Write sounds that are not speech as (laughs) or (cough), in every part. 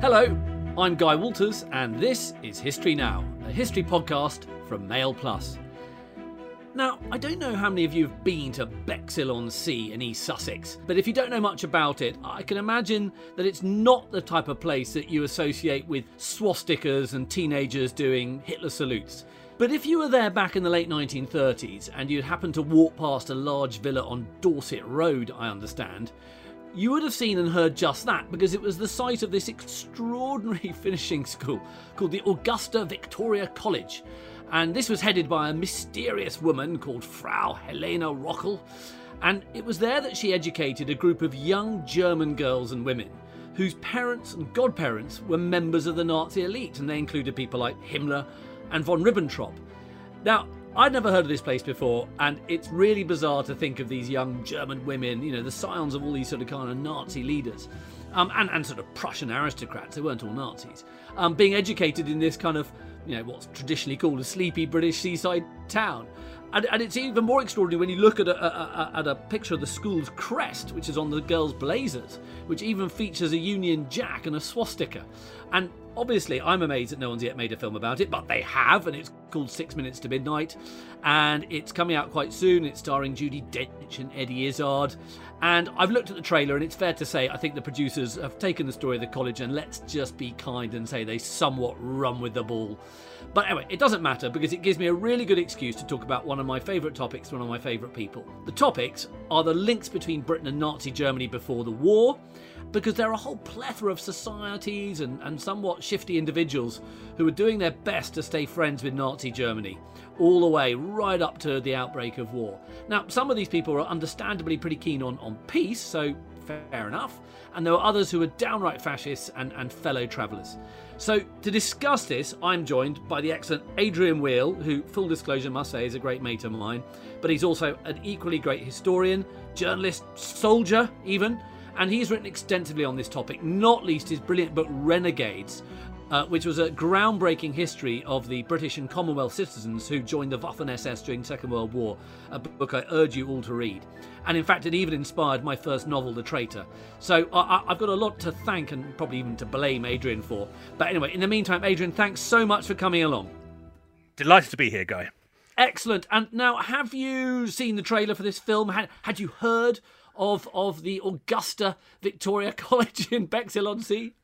Hello, I'm Guy Walters, and this is History Now, a history podcast from Mail Plus. Now, I don't know how many of you have been to Bexhill on Sea in East Sussex, but if you don't know much about it, I can imagine that it's not the type of place that you associate with swastikas and teenagers doing Hitler salutes. But if you were there back in the late 1930s and you'd happened to walk past a large villa on Dorset Road, I understand, you would have seen and heard just that because it was the site of this extraordinary (laughs) finishing school called the Augusta Victoria College. And this was headed by a mysterious woman called Frau Helena Rockel. And it was there that she educated a group of young German girls and women whose parents and godparents were members of the Nazi elite, and they included people like Himmler and von Ribbentrop. Now, I'd never heard of this place before, and it's really bizarre to think of these young German women, you know, the scions of all these sort of kind of Nazi leaders, um, and, and sort of Prussian aristocrats, they weren't all Nazis, um, being educated in this kind of, you know, what's traditionally called a sleepy British seaside town. And, and it's even more extraordinary when you look at a, a, a, at a picture of the school's crest, which is on the girls' blazers, which even features a Union Jack and a swastika. And obviously, I'm amazed that no one's yet made a film about it, but they have, and it's called Six Minutes to Midnight. And it's coming out quite soon. It's starring Judi Dench and Eddie Izzard. And I've looked at the trailer, and it's fair to say I think the producers have taken the story of the college and let's just be kind and say they somewhat run with the ball. But anyway, it doesn't matter because it gives me a really good excuse to talk about one of my favourite topics, one of my favourite people. The topics are the links between Britain and Nazi Germany before the war, because there are a whole plethora of societies and, and somewhat shifty individuals who are doing their best to stay friends with Nazi Germany, all the way right up to the outbreak of war. Now, some of these people are understandably pretty keen on, on peace, so fair enough, and there were others who were downright fascists and, and fellow travellers. So, to discuss this, I'm joined by the excellent Adrian Weale, who, full disclosure, must say is a great mate of mine, but he's also an equally great historian, journalist, soldier, even, and he's written extensively on this topic, not least his brilliant book Renegades, uh, which was a groundbreaking history of the British and Commonwealth citizens who joined the Waffen SS during the Second World War, a book I urge you all to read. And in fact, it even inspired my first novel, The Traitor. So I- I've got a lot to thank and probably even to blame Adrian for. But anyway, in the meantime, Adrian, thanks so much for coming along. Delighted to be here, Guy. Excellent. And now, have you seen the trailer for this film? Had, had you heard of of the Augusta Victoria (laughs) College in Bexhill on Sea?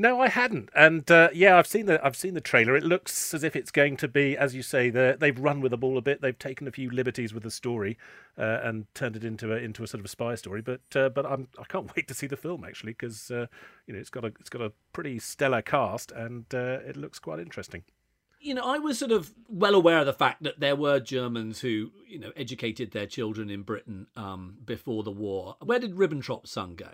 No, I hadn't, and uh, yeah, I've seen the I've seen the trailer. It looks as if it's going to be, as you say, they've run with the ball a bit. They've taken a few liberties with the story uh, and turned it into a into a sort of a spy story. But uh, but I'm I can't (laughs) wait to see the film actually because uh, you know it's got a it's got a pretty stellar cast and uh, it looks quite interesting. You know, I was sort of well aware of the fact that there were Germans who you know educated their children in Britain um, before the war. Where did Ribbentrop's son go?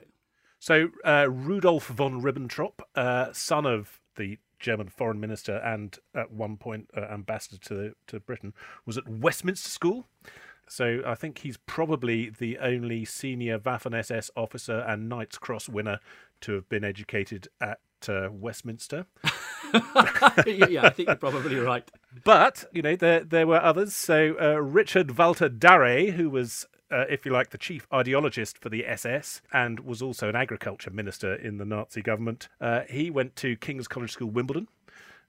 So uh, Rudolf von Ribbentrop, uh, son of the German foreign minister and at one point uh, ambassador to to Britain, was at Westminster School. So I think he's probably the only senior Waffen SS officer and Knight's Cross winner to have been educated at uh, Westminster. (laughs) yeah, I think you're probably right. But you know there there were others. So uh, Richard Walther Darré, who was uh, if you like, the chief ideologist for the SS and was also an agriculture minister in the Nazi government. Uh, he went to King's College School, Wimbledon.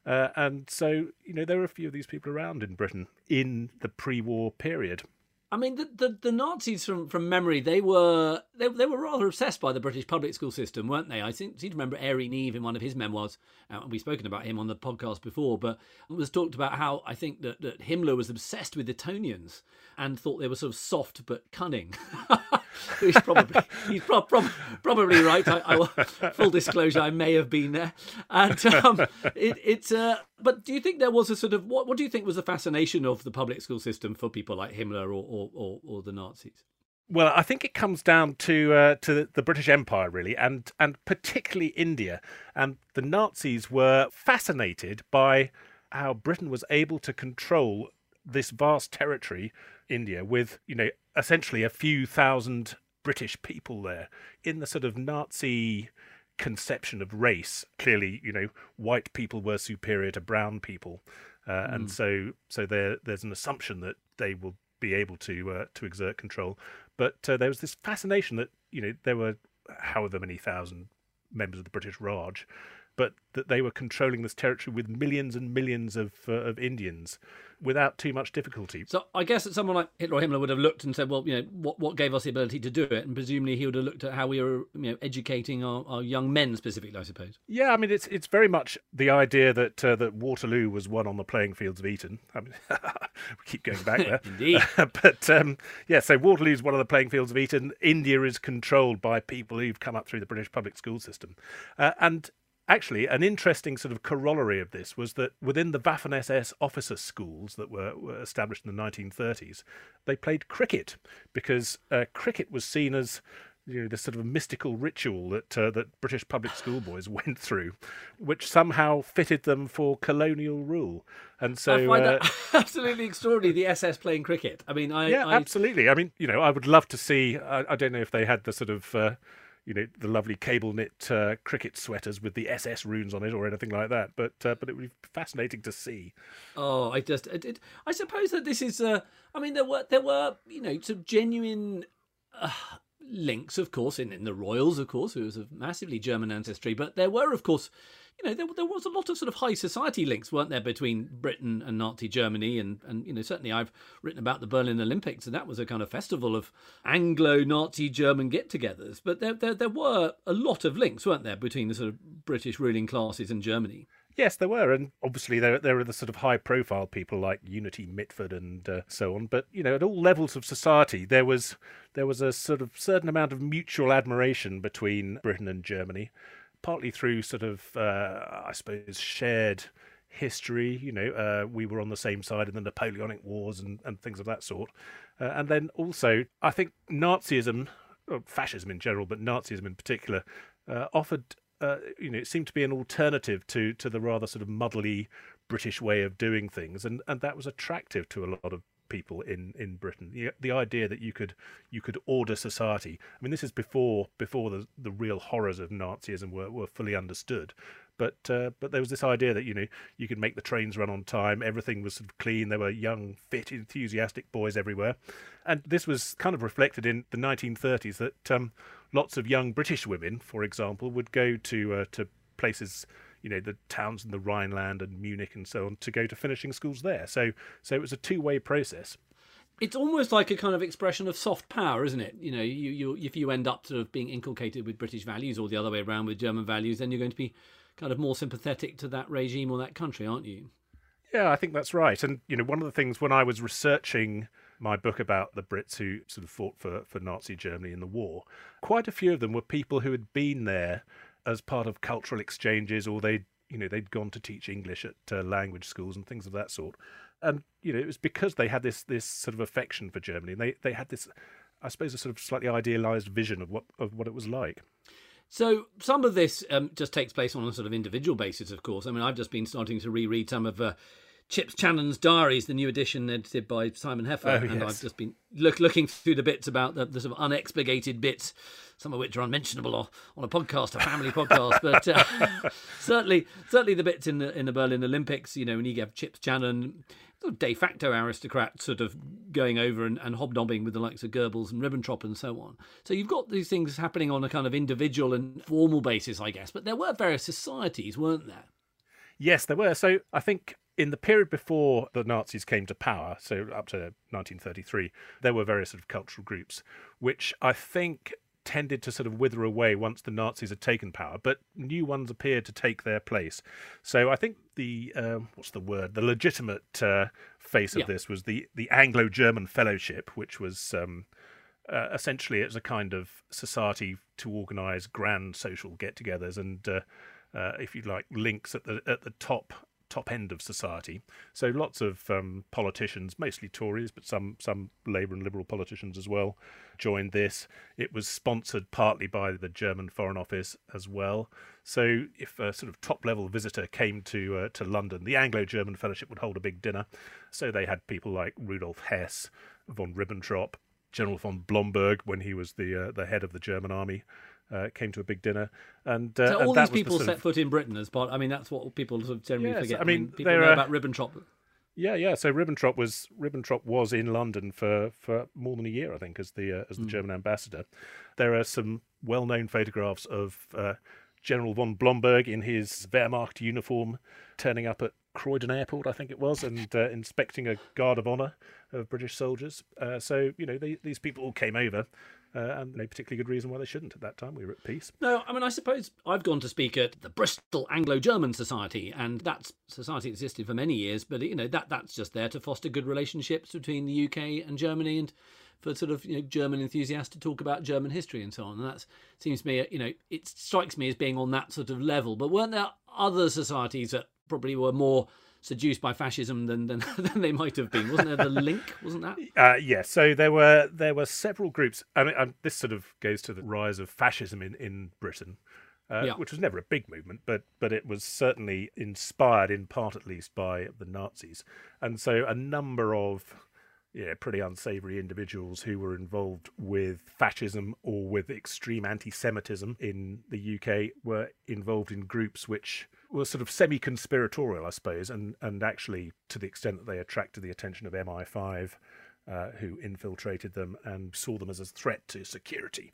Uh, and so, you know, there were a few of these people around in Britain in the pre war period. I mean, the, the, the, Nazis from, from memory, they were they, they were rather obsessed by the British public school system, weren't they? I seem, seem to remember Airey Neave in one of his memoirs, uh, we've spoken about him on the podcast before, but it was talked about how I think that, that Himmler was obsessed with Etonians and thought they were sort of soft but cunning. (laughs) (laughs) he's probably he's pro- pro- probably right. I, I, full disclosure, I may have been there. And um, it, it's uh, but do you think there was a sort of what? What do you think was the fascination of the public school system for people like Himmler or or, or, or the Nazis? Well, I think it comes down to uh, to the British Empire really, and and particularly India. And the Nazis were fascinated by how Britain was able to control this vast territory, India, with you know essentially a few thousand British people there in the sort of Nazi conception of race. Clearly, you know, white people were superior to brown people, uh, mm. and so so there there's an assumption that they will be able to uh, to exert control. But uh, there was this fascination that you know there were however many thousand members of the British Raj, but that they were controlling this territory with millions and millions of uh, of Indians without too much difficulty. So I guess that someone like Hitler or Himmler would have looked and said, well, you know, what what gave us the ability to do it, and presumably he would have looked at how we were, you know, educating our, our young men specifically, I suppose. Yeah, I mean, it's it's very much the idea that uh, that Waterloo was won on the playing fields of Eton. I mean, (laughs) we keep going back there, (laughs) indeed. (laughs) but um, yeah, so Waterloo is one of the playing fields of Eton. India is controlled by people who've come up through the British public school system, uh, and Actually, an interesting sort of corollary of this was that within the Waffen SS officer schools that were, were, established in the 1930s, they played cricket because uh, cricket was seen as you know, this sort of mystical ritual that uh, that British public schoolboys (laughs) went through, which somehow fitted them for colonial rule. And so, I find uh, that (laughs) absolutely extraordinary. The SS playing cricket. I mean, I yeah, I... absolutely. I mean, you know, I would love to see. I, I don't know if they had the sort of uh, you know the lovely cable knit uh, cricket sweaters with the SS runes on it or anything like that. But uh, but it would be fascinating to see. Oh, I just it, it, I suppose that this is. Uh, I mean, there were there were you know some genuine. Uh, links, of course, in, in the royals, of course, who was of massively German ancestry, but there were, of course, you know, there, there was a lot of sort of high society links, weren't there, between Britain and Nazi Germany? And, and, you know, certainly I've written about the Berlin Olympics, and that was a kind of festival of Anglo Nazi German get togethers. But there, there, there were a lot of links, weren't there, between the sort of British ruling classes and Germany? Yes, there were, and obviously there there are the sort of high-profile people like Unity Mitford and uh, so on. But you know, at all levels of society, there was there was a sort of certain amount of mutual admiration between Britain and Germany partly through sort of, uh, I suppose, shared history. You know, uh, we were on the same side in the Napoleonic Wars and, and things of that sort. Uh, and then also, I think Nazism, fascism in general, but Nazism in particular, uh, offered, uh, you know, it seemed to be an alternative to to the rather sort of muddly British way of doing things, and and that was attractive to a lot of people in in Britain. The, the idea that you could you could order society. I mean, this is before before the the real horrors of Nazism were, were fully understood. But uh, but there was this idea that you know you could make the trains run on time. Everything was sort of clean. There were young, fit, enthusiastic boys everywhere, and this was kind of reflected in the 1930s. That um, lots of young British women, for example, would go to uh, to places you know the towns in the Rhineland and Munich and so on to go to finishing schools there. So so it was a two way process. It's almost like a kind of expression of soft power, isn't it? You know, you, you if you end up sort of being inculcated with British values or the other way around with German values, then you're going to be kind of more sympathetic to that regime or that country, aren't you? Yeah, I think that's right. And you know, one of the things when I was researching my book about the Brits who sort of fought for, for Nazi Germany in the war, quite a few of them were people who had been there as part of cultural exchanges, or they you know they'd gone to teach English at uh, language schools and things of that sort. And you know it was because they had this this sort of affection for Germany. And they they had this, I suppose, a sort of slightly idealized vision of what of what it was like. So some of this um, just takes place on a sort of individual basis, of course. I mean, I've just been starting to reread some of uh, Chips Channon's Diaries, the new edition edited by Simon Heffer, oh, and yes. I've just been look, looking through the bits about the, the, sort of unexpurgated bits, some of which are unmentionable on a podcast, a family podcast, but uh, (laughs) certainly, certainly the bits in the in the Berlin Olympics. You know, when you have Chips Channon, sort of de facto aristocrat, sort of going over and, and hobnobbing with the likes of Goebbels and Ribbentrop and so on. So you've got these things happening on a kind of individual and formal basis, I guess. But there were various societies, weren't there? Yes, there were. So I think in the period before the Nazis came to power, so up to 1933, there were various sort of cultural groups, which I think tended to sort of wither away once the Nazis had taken power, but new ones appeared to take their place. So I think the um, what's the word? The legitimate uh, face of Yeah. this was the the Anglo-German Fellowship, which was. Um, uh, essentially, it's a kind of society to organise grand social get-togethers and, uh, uh, if you like, links at the at the top top end of society. So lots of um, politicians, mostly Tories, but some some Labour and Liberal politicians as well, joined this. It was sponsored partly by the German Foreign Office as well. So if a sort of top level visitor came to uh, to London, the Anglo-German Fellowship would hold a big dinner. So they had people like Rudolf Hess, von Ribbentrop, General von Blomberg when he was the uh, the head of the German army. Uh, came to a big dinner, and, uh, So and all that these was the people set of- foot in Britain as part. I mean, that's what people sort of generally Yes, forget. I mean, people there know are- about Ribbentrop. Yeah, yeah. So Ribbentrop was Ribbentrop was in London for, for more than a year, I think, as the uh, as the German ambassador. There are some well known photographs of uh, General von Blomberg in his Wehrmacht uniform, turning up at Croydon Airport, I think it was, and uh, inspecting a guard of honour of British soldiers. Uh, so, you know, they, these people all came over, uh, and no particularly good reason why they shouldn't at that time. We were at peace. No, I mean, I suppose I've gone to speak at the Bristol Anglo German Society, and that society existed for many years, but, you know, that that's just there to foster good relationships between the UK and Germany and for sort of you know German enthusiasts to talk about German history and so on. And that seems to me, you know, it strikes me as being on that sort of level. But weren't there other societies that probably were more seduced by fascism than than, (laughs) than they might have been. Wasn't there the link? Wasn't that? (laughs) Uh, yeah. So there were there were several groups. I mean, um, this sort of goes to the rise of fascism in in Britain. Uh, yeah. which was never a big movement, but but it was certainly inspired in part at least by the Nazis, and so a number of yeah, pretty unsavory individuals who were involved with fascism or with extreme anti-Semitism in the UK were involved in groups which were sort of semi-conspiratorial, I suppose, and and actually to the extent that they attracted the attention of MI5, uh, who infiltrated them and saw them as a threat to security.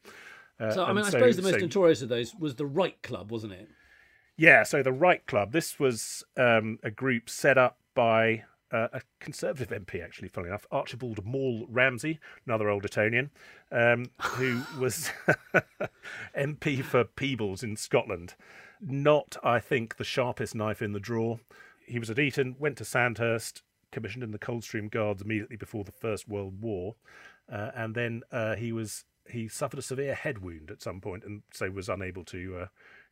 Uh, so I mean, I so, suppose the most so, notorious of those was the Right Club, wasn't it? Yeah, so the Right Club. This was um, a group set up by uh, a Conservative MP, actually, funnily enough, Archibald Maule Ramsay, another old Etonian, um, who was (laughs) MP for Peebles in Scotland not, I think, the sharpest knife in the drawer. He was at Eton, went to Sandhurst, commissioned in the Coldstream Guards immediately before the First World War, uh, and then uh, he was he suffered a severe head wound at some point, and so was unable to uh,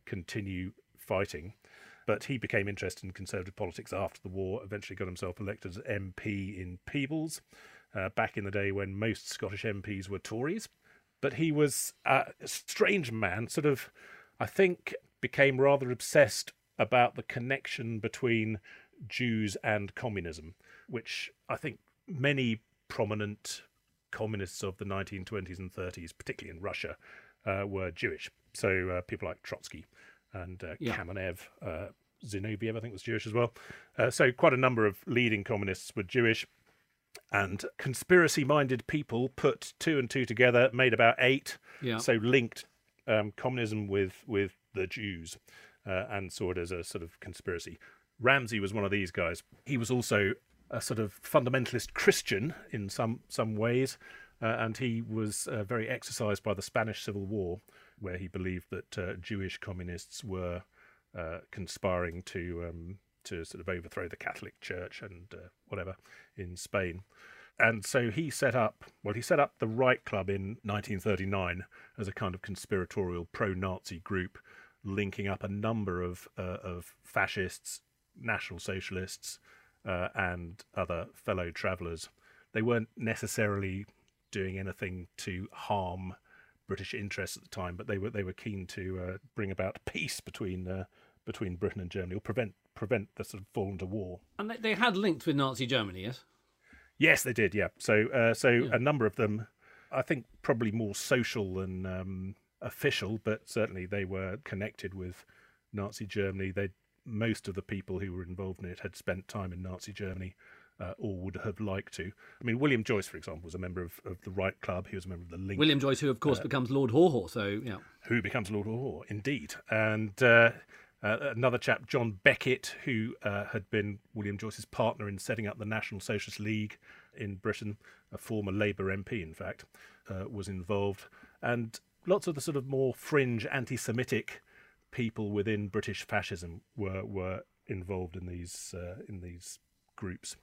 continue fighting. But he became interested in Conservative politics after the war. Eventually, got himself elected as MP in Peebles, uh, back in the day when most Scottish MPs were Tories. But he was a strange man, sort of. I think became rather obsessed about the connection between Jews and communism, which I think many prominent communists of the 1920s and 30s, particularly in Russia, uh, were Jewish. So uh, people like Trotsky and uh, yeah. Kamenev, uh, Zinoviev, I think was Jewish as well. Uh, so quite a number of leading communists were Jewish. And conspiracy minded people put two and two together, made about eight. Yeah. So linked um, communism with, with the Jews uh, and saw it as a sort of conspiracy. Ramsay was one of these guys. He was also a sort of fundamentalist Christian in some some ways, uh, and he was uh, very exercised by the Spanish Civil War, where he believed that uh, Jewish communists were uh, conspiring to um, to sort of overthrow the Catholic Church and uh, whatever in Spain and so he set up well he set up the right club in 1939 as a kind of conspiratorial pro-nazi group linking up a number of uh, of fascists national socialists uh, and other fellow travelers they weren't necessarily doing anything to harm british interests at the time but they were they were keen to uh, bring about (laughs) peace between uh, between britain and germany or prevent prevent the sort of fall into war and they, they had linked with nazi germany yes Yes, they did. Yeah. So, uh, so yeah. a number of them, I think, probably more social than um, official, but certainly they were connected with Nazi Germany. They most of the people who were involved in it had spent time in Nazi Germany. Uh, or would have liked to. I mean, William Joyce, for example, was a member of, of the Right Club. He was a member of the Link. William Joyce, who of course uh, becomes Lord Haw. So yeah, who becomes Lord Haw Haw, indeed. And uh, uh, another chap, John Beckett, who uh, had been William Joyce's partner in setting up the National Socialist League in Britain, a former Labour MP, in fact, uh, was involved. And lots of the sort of more fringe anti Semitic people within British fascism were, were involved in these, uh, in these groups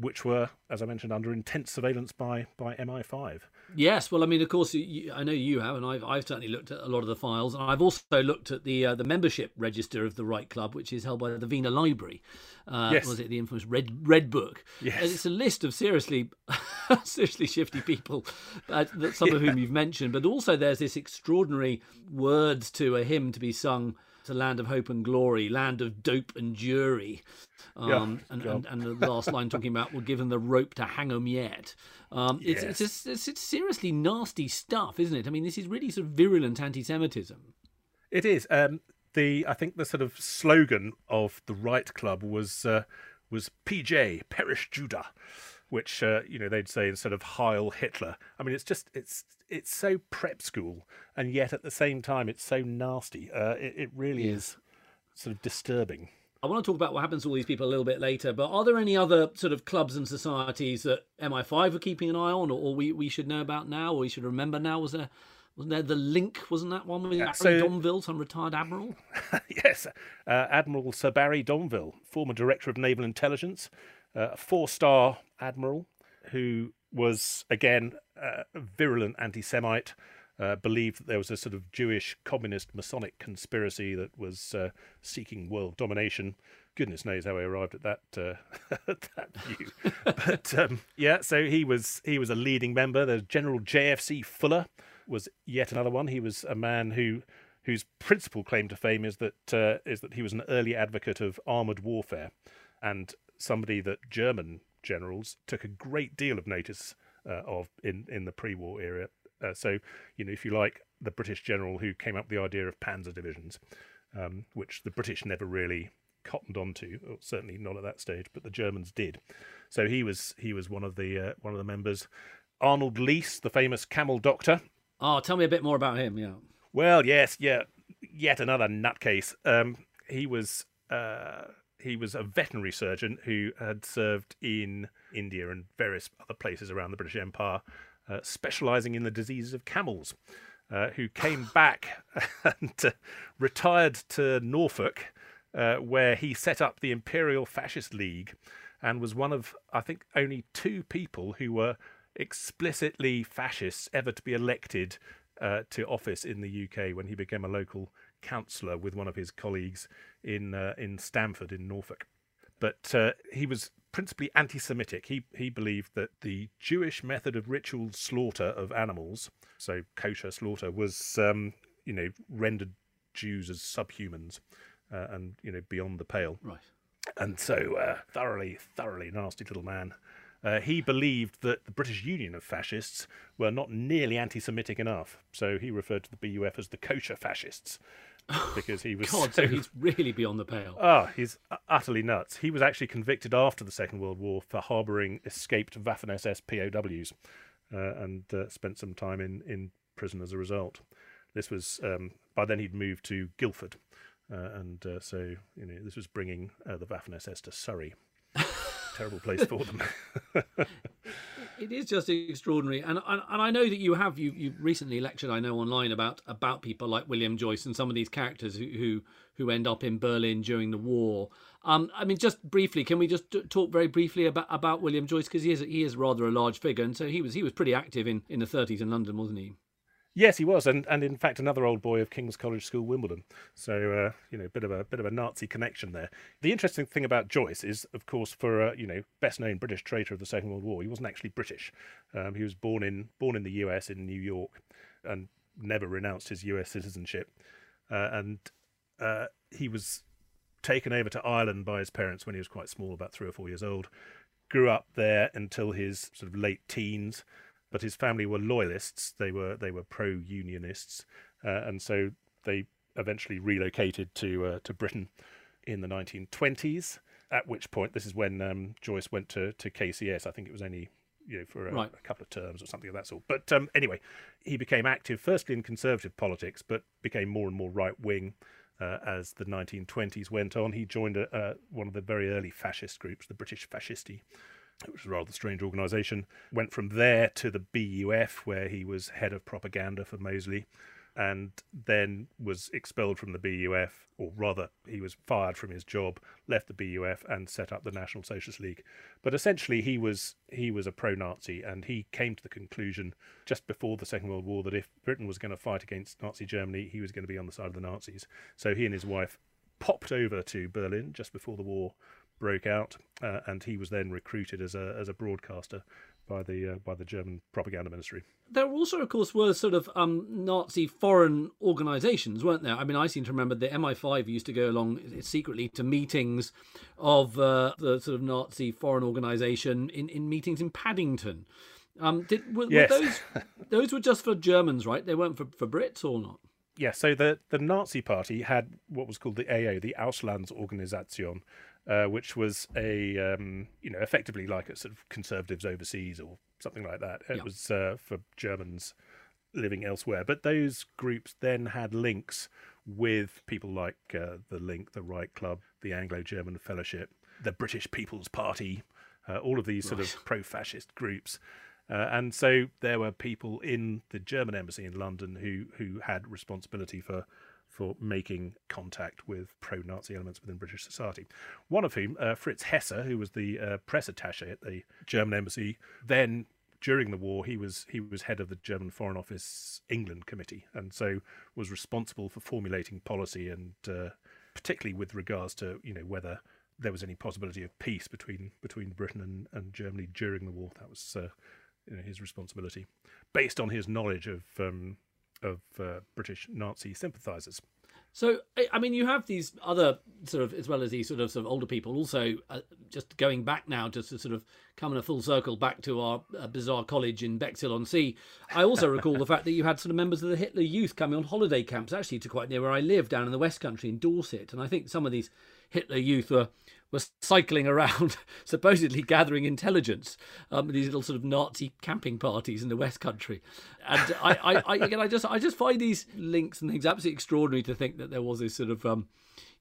which were, as I mentioned, under intense surveillance by by MI5. Yes, well, I mean, of course, you, I know you have, and I've, I've certainly looked at a lot of the files, and I've also looked at the uh, the membership register of the Right Club, which is held by the Wiener Library. Uh, yes. Was it the infamous Red Red Book? Yes. And it's a list of seriously, (laughs) seriously shifty people, uh, that some yeah. of whom you've mentioned, but also there's this extraordinary words to a hymn to be sung to land of hope and glory, land of dope and Jewry. Um, yeah, and, and, and, the last line talking about we'll give them the rope to hang them yet. Um, yes. it's, it's, it's, it's, seriously nasty stuff, isn't it? I mean, this is really sort of virulent anti Semitism. It is. Um, the I think the sort of slogan of the Right Club was uh, was PJ, perish Judah. Which uh, you know they'd say instead of Heil Hitler. I mean, it's just it's it's so prep school, and yet at the same time it's so nasty. Uh, it, it really yeah. is sort of disturbing. I want to talk about what happens to all these people a little bit later, but are there any other sort of clubs and societies that MI5 are keeping an eye on, or, or we, we should know about now, or we should remember now? Was there wasn't there the link? Wasn't that one with yeah, Barry so, Domvile, some retired admiral? (laughs) yes, uh, Admiral Sir Barry Domvile, former director of naval intelligence, uh, a four-star admiral who was again a virulent anti-Semite. Uh, believed that there was a sort of Jewish communist Masonic conspiracy that was uh, seeking world domination. Goodness knows how he arrived at that uh, (laughs) that view. (laughs) but um, yeah, so he was he was a leading member. There's General JFC Fuller was yet another one. He was a man who whose principal claim to fame is that uh, is that he was an early advocate of armored warfare, and somebody that German generals took a great deal of notice uh, of in in the pre-war era. Uh, so you know, if you like, the British general who came up with the idea of panzer divisions, um, which the British never really cottoned onto, or certainly not at that stage, but the Germans did. So he was he was one of the uh, one of the members. Arnold Leese, the famous camel doctor, Oh, tell me a bit more about him. Yeah. Well, yes, yeah, yet another nutcase. Um, he was uh, he was a veterinary surgeon who had served in India and various other places around the British Empire, uh, specialising in the diseases of camels. Uh, who came (sighs) back and uh, retired to Norfolk, uh, where he set up the Imperial Fascist League, and was one of I think only two people who were explicitly fascists ever to be elected uh, to office in the UK when he became a local councillor with one of his colleagues in uh, in Stamford in Norfolk. But uh, he was principally anti-Semitic. He he believed that the Jewish method of ritual slaughter of animals, so kosher slaughter, was um, you know rendered Jews as subhumans uh, and you know beyond the pale. Right. And so uh, thoroughly, thoroughly nasty little man. Uh, he believed that the British Union of Fascists were not nearly anti Semitic enough. So he referred to the BUF as the kosher fascists. (laughs) Because he was. God, so, he's really beyond the pale. Oh, he's utterly nuts. He was actually convicted after the Second World War for harbouring escaped Waffen SS POWs uh, and uh, spent some time in, in prison as a result. This was. Um, by then he'd moved to Guildford. Uh, and uh, so, you know, this was bringing uh, the Waffen SS to Surrey (laughs) terrible place for them. (laughs) it is just extraordinary, and, and and I know that you have you you recently lectured I know online about about people like William Joyce and some of these characters who who, who end up in Berlin during the war. Um, I mean, just briefly, can we just talk very briefly about about William Joyce because he is he is rather a large figure, and so he was he was pretty active in in the 30s in London, wasn't he? Yes, he was, and, and in fact another old boy of King's College School, Wimbledon. So uh, you know, bit of a bit of a Nazi connection there. The interesting thing about Joyce is, of course, for uh, you know, best known British traitor of the Second World War, he wasn't actually British. Um, he was born in born in the U.S. in New York, and never renounced his U.S. citizenship. Uh, and uh, he was taken over to Ireland by his parents when he was quite small, about three or four years old. Grew up there until his sort of late teens but his family were loyalists. They were they were pro unionists, uh, and so they eventually relocated to uh, to Britain in the 1920s. At which point, this is when um, Joyce went to to KCS. I think it was only you know for a, right. a couple of terms or something of that sort. But um, anyway, he became active firstly in conservative politics, but became more and more right wing. Uh, as the 1920s went on, he joined a, one of the very early fascist groups, the British Fascisti, which was a rather strange organisation. Went from there to the BUF, where he was head of propaganda for Mosley, and then was expelled from the BUF, or rather, he was fired from his job, left the BUF, and set up the National Socialist League. But essentially, he was he was a pro-Nazi, and he came to the conclusion just before the Second World War that if Britain was going to fight against Nazi Germany, he was going to be on the side of the Nazis. So he and his wife popped over to Berlin just before the war broke out, uh, and he was then recruited as a as a broadcaster by the uh, by the German propaganda ministry. There also, of course, were sort of um, Nazi foreign organisations, weren't there? I mean, I seem to remember the MI5 used to go along secretly to meetings of uh, the sort of Nazi foreign organisation in, in meetings in Paddington. Um, did were, yes. were those (laughs) those were just for Germans, right? They weren't for, for Brits or not? Yeah, so the, the Nazi Party had what was called the AO, the Auslandsorganisation, uh, which was a um, you know effectively like a sort of conservatives overseas or something like that. It Yeah. was uh, for Germans living elsewhere, but those groups then had links with people like uh, the Link, the Right Club, the Anglo-German Fellowship, the British People's Party, uh, all of these sort of pro-fascist groups. Uh, and so there were people in the German embassy in London who who had responsibility for for making contact with pro-Nazi elements within British society. One of whom, uh, Fritz Hesse, who was the uh, press attaché at the German embassy, then during the war he was he was head of the German Foreign Office England committee, and so was responsible for formulating policy and uh, particularly with regards to you know whether there was any possibility of peace between between Britain and, and Germany during the war. That was uh, you know, his responsibility, based on his knowledge of um, of uh, British Nazi sympathisers. So, I- mean, you have these other sort of, as well as these sort of, sort of older people, also uh, just going back now, just to sort of come in a full circle back to our uh, bizarre college in Bexhill on Sea. I also recall the fact that you had sort of members of the Hitler Youth coming on holiday camps, actually to quite near where I live, down in the West Country in Dorset. And I think some of these Hitler Youth were were cycling around, (laughs) supposedly gathering intelligence. Um, these little sort of Nazi camping parties in the West Country, and I, I, I (laughs) again, I just, I just find these links and things absolutely extraordinary to think that there was this sort of, um,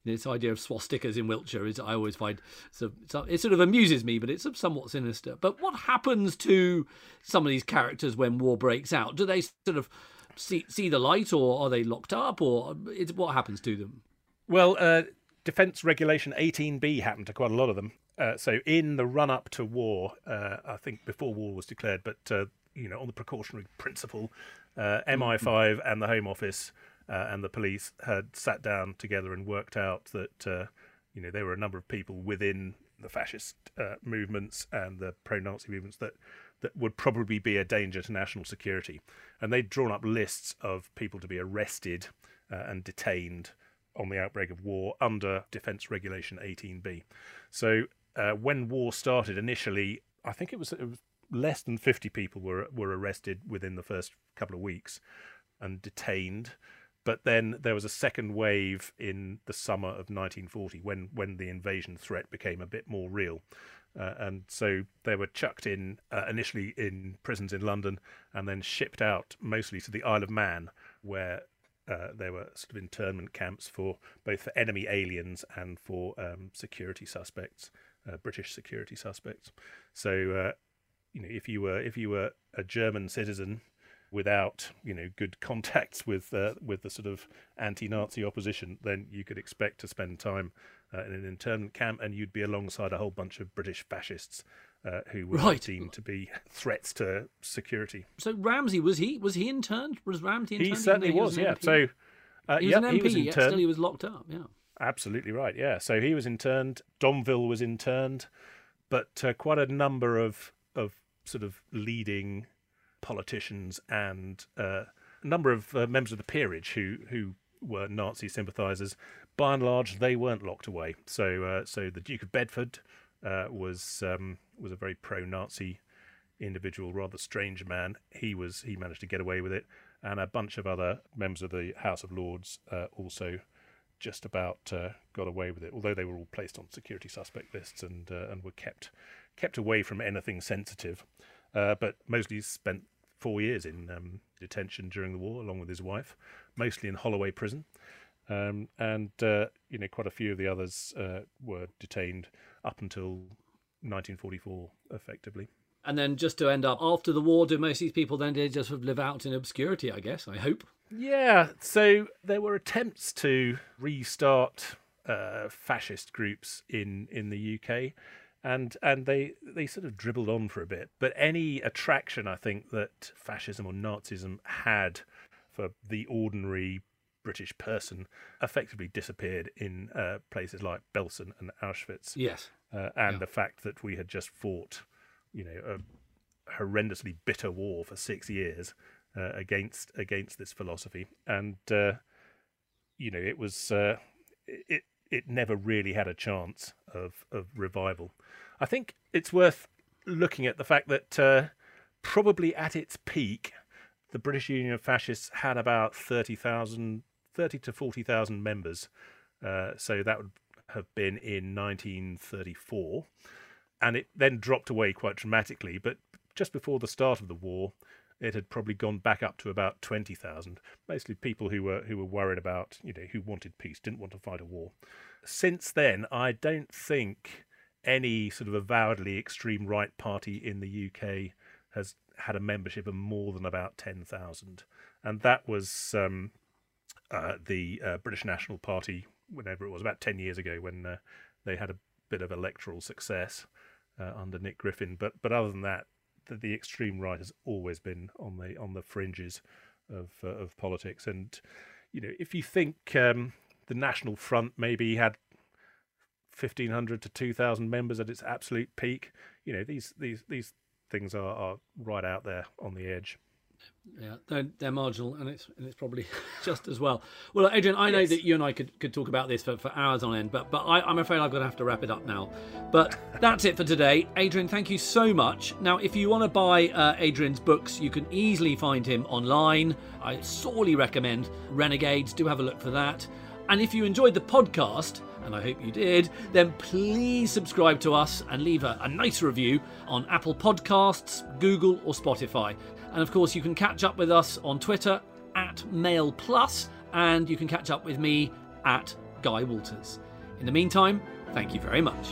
you know, this idea of swastikas in Wiltshire is I always find so, so it sort of amuses me, but it's somewhat sinister. But what happens to some of these characters when war breaks out? Do they sort of see see the light, or are they locked up, or it's, what happens to them? Well, uh, Defence Regulation 18B happened to quite a lot of them. Uh, so in the run up to war, uh, I think before war was declared, but uh, you know on the precautionary principle, uh, MI5 and the Home Office uh, and the police had sat down together and worked out that uh, you know there were a number of people within the fascist uh, movements and the pro-Nazi movements that that would probably be a danger to national security, and they'd drawn up lists of people to be arrested uh, and detained on the outbreak of war under Defence Regulation 18B. So uh, when war started, initially, I think it was, it was less than 50 people were were arrested within the first couple of weeks and detained. But then there was a second wave in the summer of 1940 when, when the invasion threat became a bit more real. Uh, and so they were chucked in uh, initially in prisons in London and then shipped out mostly to the Isle of Man, where uh, there were sort of internment camps for both for enemy aliens and for um, security suspects, uh, British security suspects. So, uh, you know, if you were if you were a German citizen without you know good (laughs) contacts with uh, with the sort of anti-Nazi opposition, then you could expect to spend time uh, in an internment camp, and you'd be alongside a whole bunch of British fascists uh, who were Right. deemed to be threats to security. So Ramsay was he was he interned? Was Ramsay interned? He certainly was, an yeah. So. Uh, he was yep, an MP, he was interned. still he was locked up. Yeah. Absolutely right. Yeah. So he was interned. Domvile was interned, but uh, quite a number of of sort of leading politicians and uh, a number of uh, members of the peerage who who were Nazi sympathisers. By and large, they weren't locked away. So uh, so the Duke of Bedford uh, was um, was a very pro-Nazi individual, rather strange man. He was he managed to get away with it, and a bunch of other members of the House of Lords uh, also just about uh, got away with it. Although they were all placed on security suspect lists and uh, and were kept kept away from anything sensitive. Uh, but Mosley spent four years in um, detention during the war, along with his wife, mostly in Holloway Prison. Um, and uh, you know, quite a few of the others uh, were detained up until 1944, effectively. And then just to end up after the war, do most of these people then did just sort of live out in obscurity? I guess. I hope. Yeah, so there were attempts to restart uh, fascist groups in, in the UK, and and they they sort of dribbled on for a bit. But any attraction, I think, that fascism or Nazism had for the ordinary British person effectively disappeared in uh, places like Belsen and Auschwitz Yes. uh, and the fact that we had just fought, you know, a horrendously bitter war for six years uh, against against this philosophy, and uh, you know, it was uh, it it never really had a chance of of revival. I think it's worth looking at the fact that uh, probably at its peak, the British Union of Fascists had about thirty thousand thirty to forty thousand members. Uh, so that would have been in 1934, and it then dropped away quite dramatically. But just before the start of the war, it had probably gone back up to about 20,000. Mostly people who were who were worried about, you know, who wanted peace, didn't want to fight a war. Since then, I don't think any sort of avowedly extreme right party in the UK has had a membership of more than about 10,000. And that was um, uh, the uh, British National Party, whenever it was, about 10 years ago, when uh, they had a bit of electoral success uh, under Nick Griffin. But, but other than that, the, the, extreme right has always been on the, on the fringes of, uh, of politics. And, you know, if you think um, the National Front maybe had 1500 to 2000 members at its absolute peak you know these these these things are, are right out there on the edge yeah, they're, they're marginal, and it's and it's probably (laughs) just as well. Well, Adrian, I know yes. that you and I could, could talk about this for, for hours on end, but but I, am afraid I'm going to have to wrap it up now. But (laughs) that's it for today. Adrian, thank you so much. Now, if you want to buy uh, Adrian's books, you can easily find him online. I sorely recommend Renegades. Do have a look for that. And if you enjoyed the podcast, and I hope you did, then please subscribe to us and leave a, a nice review on Apple Podcasts, Google, or Spotify. And of course, you can catch up with us on Twitter at Mail Plus, and you can catch up with me at Guy Walters. In the meantime, thank you very much.